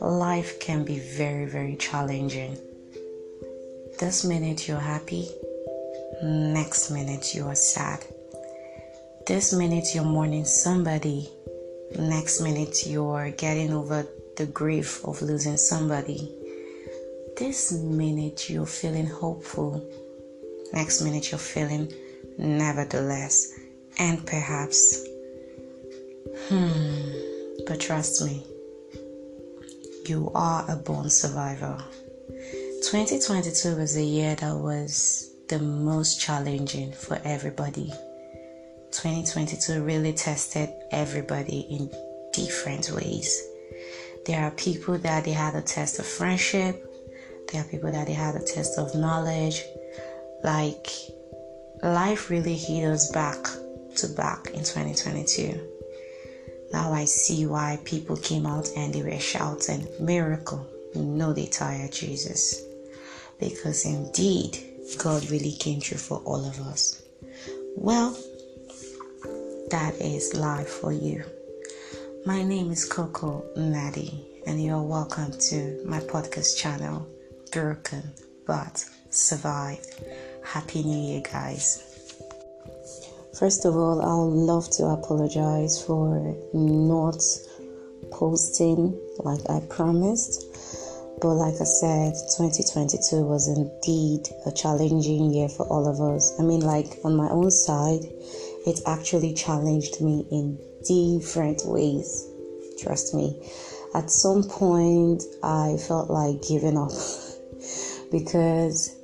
Life can be very, very challenging. This minute you're happy, next minute you are sad. This minute you're mourning somebody, next minute you're getting over the grief of losing somebody. This minute you're feeling hopeful, next minute you're feeling nevertheless, and perhaps. Hmm, but trust me, you are a born survivor. 2022 was a year that was the most challenging for everybody. 2022 really tested everybody in different ways. There are people that they had a test of friendship, there are people that they had a test of knowledge. Like, life really hit us back to back in 2022. Now I see why people came out and they were shouting, Miracle. You know they tired Jesus. Because indeed, God really came through for all of us. Well, that is life for you. My name is Coco Nadi, and you're welcome to my podcast channel, Broken But Survived. Happy New Year, guys. First of all, I would love to apologize for not posting like I promised. But like I said, 2022 was indeed a challenging year for all of us. I mean, like on my own side, it actually challenged me in different ways. Trust me. At some point, I felt like giving up because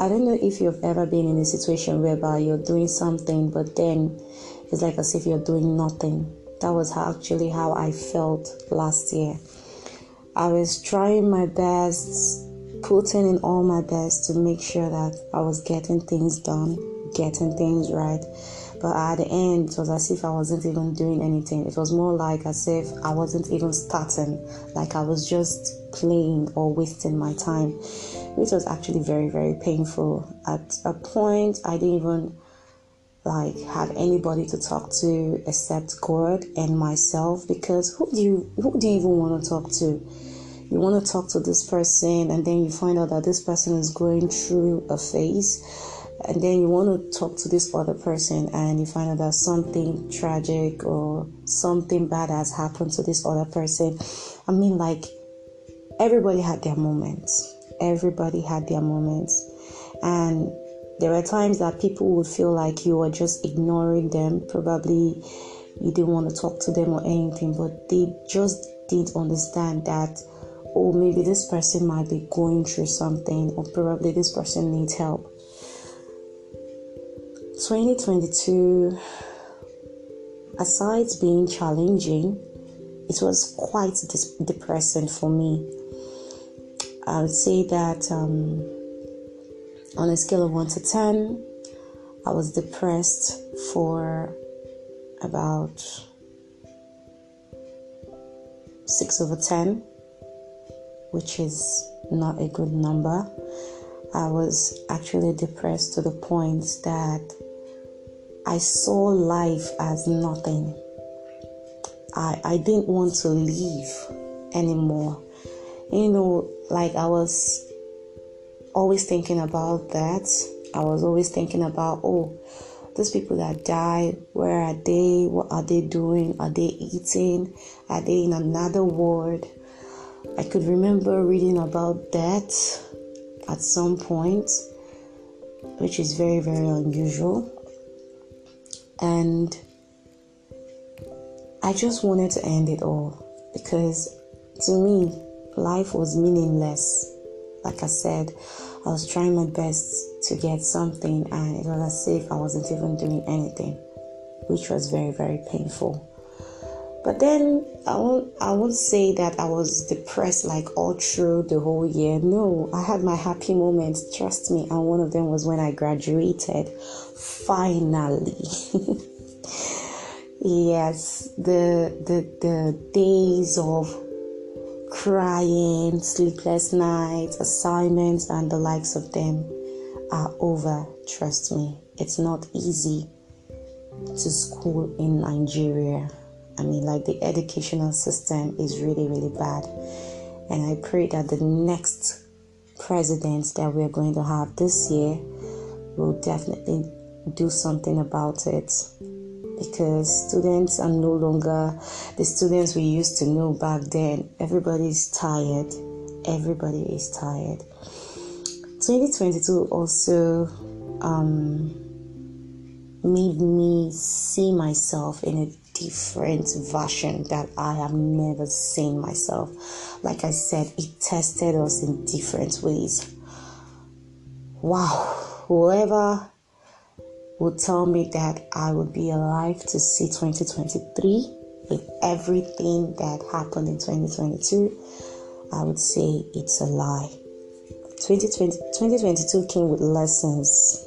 I don't know if you've ever been in a situation whereby you're doing something, but then it's like as if you're doing nothing. That was actually how I felt last year. I was trying my best, putting in all my best to make sure that I was getting things done, getting things right. But at the end, it was as if I wasn't even doing anything. It was more like as if I wasn't even starting, like I was just playing or wasting my time which was actually very very painful. At a point i didn't even like have anybody to talk to except god and myself because who do you who do you even want to talk to? You want to talk to this person and then you find out that this person is going through a phase and then you want to talk to this other person and you find out that something tragic or something bad has happened to this other person. I mean like everybody had their moments everybody had their moments. And there were times that people would feel like you were just ignoring them. Probably you didn't want to talk to them or anything, but they just didn't understand that, oh, maybe this person might be going through something, or probably this person needs help. 2022, aside being challenging, it was quite depressing for me I would say that um, on a scale of 1 to 10, I was depressed for about 6 over 10, which is not a good number. I was actually depressed to the point that I saw life as nothing. I, I didn't want to live anymore you know, like I was always thinking about that. I was always thinking about, oh, those people that died, where are they? What are they doing? Are they eating? Are they in another world? I could remember reading about that at some point, which is very, very unusual. And I just wanted to end it all because to me, life was meaningless. Like I said, I was trying my best to get something, and it was as if I wasn't even doing anything, which was very, very painful. But then I won't, I won't say that I was depressed like all through the whole year. No, I had my happy moments, trust me, and one of them was when I graduated. Finally. yes, the the the days of crying, sleepless nights, assignments, and the likes of them are over. Trust me, it's not easy. to school in Nigeria. I mean, like the educational system is really, really bad. And I pray that the next president that we're going to have this year will definitely do something about it because students are no longer the students we used to know back then. Everybody's tired. Everybody is tired. 2022 also um, made me see myself in a different version that I have never seen myself. Like I said, it tested us in different ways. Wow, whoever would tell me that I would be alive to see 2023 with everything that happened in 2022, I would say it's a lie. 2020, 2022 came with lessons.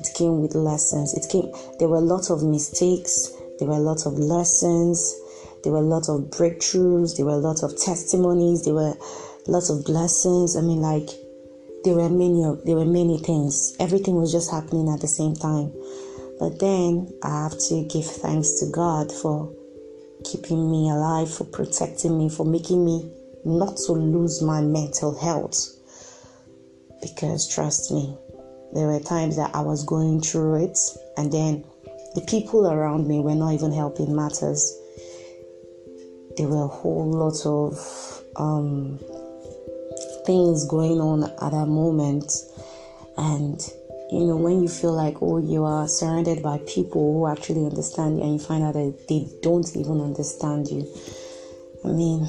It came with lessons. It came. There were a lot of mistakes. There were a lot of lessons. There were a lot of breakthroughs. There were a lot of testimonies. There were lots of blessings. I mean, like there were many there were many things. Everything was just happening at the same time. But then I have to give thanks to God for keeping me alive, for protecting me, for making me not to lose my mental health. Because trust me, there were times that I was going through it, and then the people around me were not even helping matters. There were a whole lot of um, things going on at that moment, and you know, when you feel like, oh, you are surrounded by people who actually understand you, and you find out that they don't even understand you. I mean,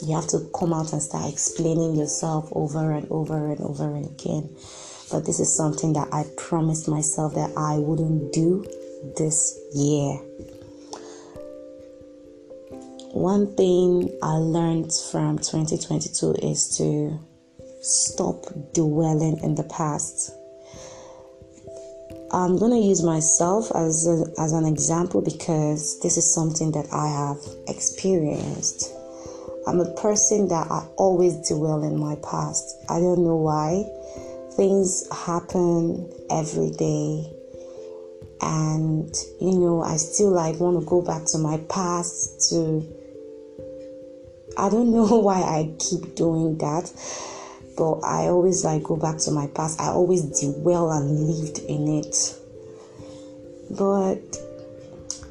you have to come out and start explaining yourself over and over and over and again. But this is something that I promised myself that I wouldn't do this year. One thing I learned from 2022 is to stop dwelling in the past. I'm going to use myself as, a, as an example because this is something that I have experienced. I'm a person that I always dwell in my past. I don't know why. Things happen every day and you know i still like want to go back to my past to i don't know why i keep doing that but i always like go back to my past i always dwell and lived in it but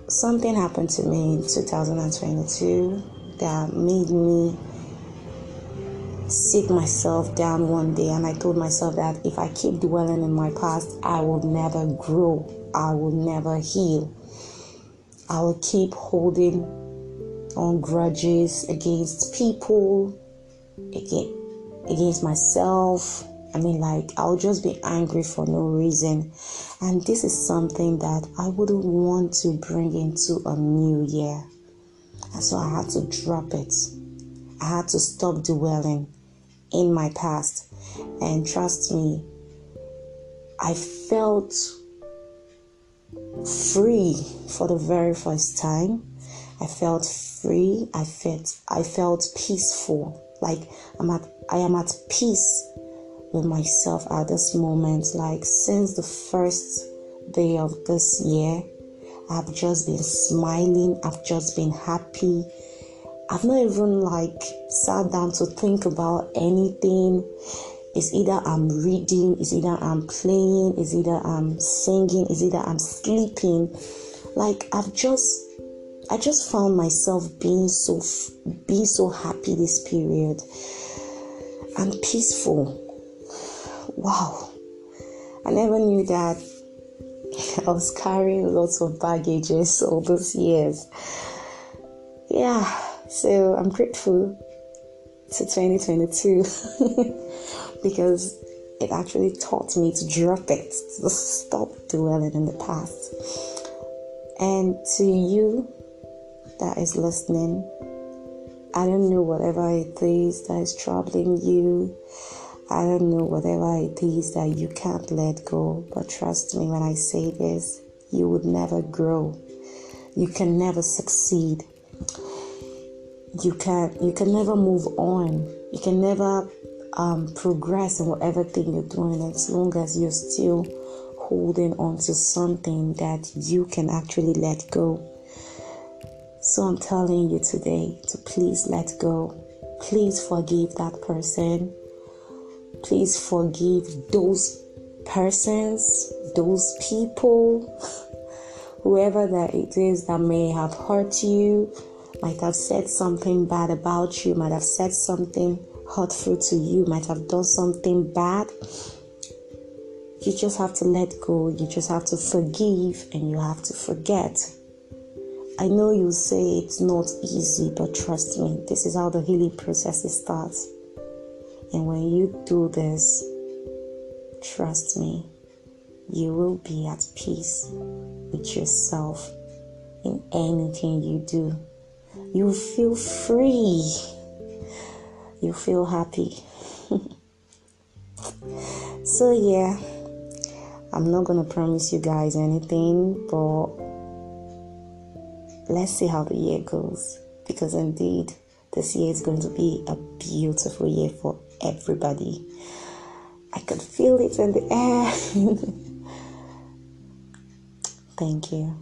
something happened to me in 2022 that made me sit myself down one day and I told myself that if I keep dwelling in my past, I will never grow. I will never heal. I will keep holding on grudges against people, again, against myself. I mean, like, I'll just be angry for no reason. And this is something that I wouldn't want to bring into a new year. And so I had to drop it. I had to stop dwelling in my past. And trust me, I felt free for the very first time. I felt free. I felt I felt peaceful. Like I'm at I am at peace with myself at this moment. Like since the first day of this year, I've just been smiling. I've just been happy. I've not even like sat down to think about anything. It's either I'm reading, it's either I'm playing, it's either I'm singing, it's either I'm sleeping. Like I've just I just found myself being so being so happy this period and peaceful. Wow. I never knew that I was carrying lots of baggages all those years. Yeah. So I'm grateful to 2022 because it actually taught me to drop it, to stop dwelling in the past. And to you that is listening, I don't know whatever it is that is troubling you. I don't know whatever it is that you can't let go. But trust me when I say this, you would never grow. You can never succeed you can you can never move on. You can never um, progress in whatever thing you're doing as long as you're still holding on to something that you can actually let go. So I'm telling you today to please let go. Please forgive that person. Please forgive those persons, those people, whoever that it is that may have hurt you, might have said something bad about you, might have said something hurtful to you, might have done something bad. You just have to let go, you just have to forgive, and you have to forget. I know you say it's not easy, but trust me, this is how the healing process starts. And when you do this, trust me, you will be at peace with yourself in anything you do. You feel free. You feel happy. so, yeah, I'm not gonna promise you guys anything, but let's see how the year goes because, indeed, this year is going to be a beautiful year for everybody. I can feel it in the air. Thank you.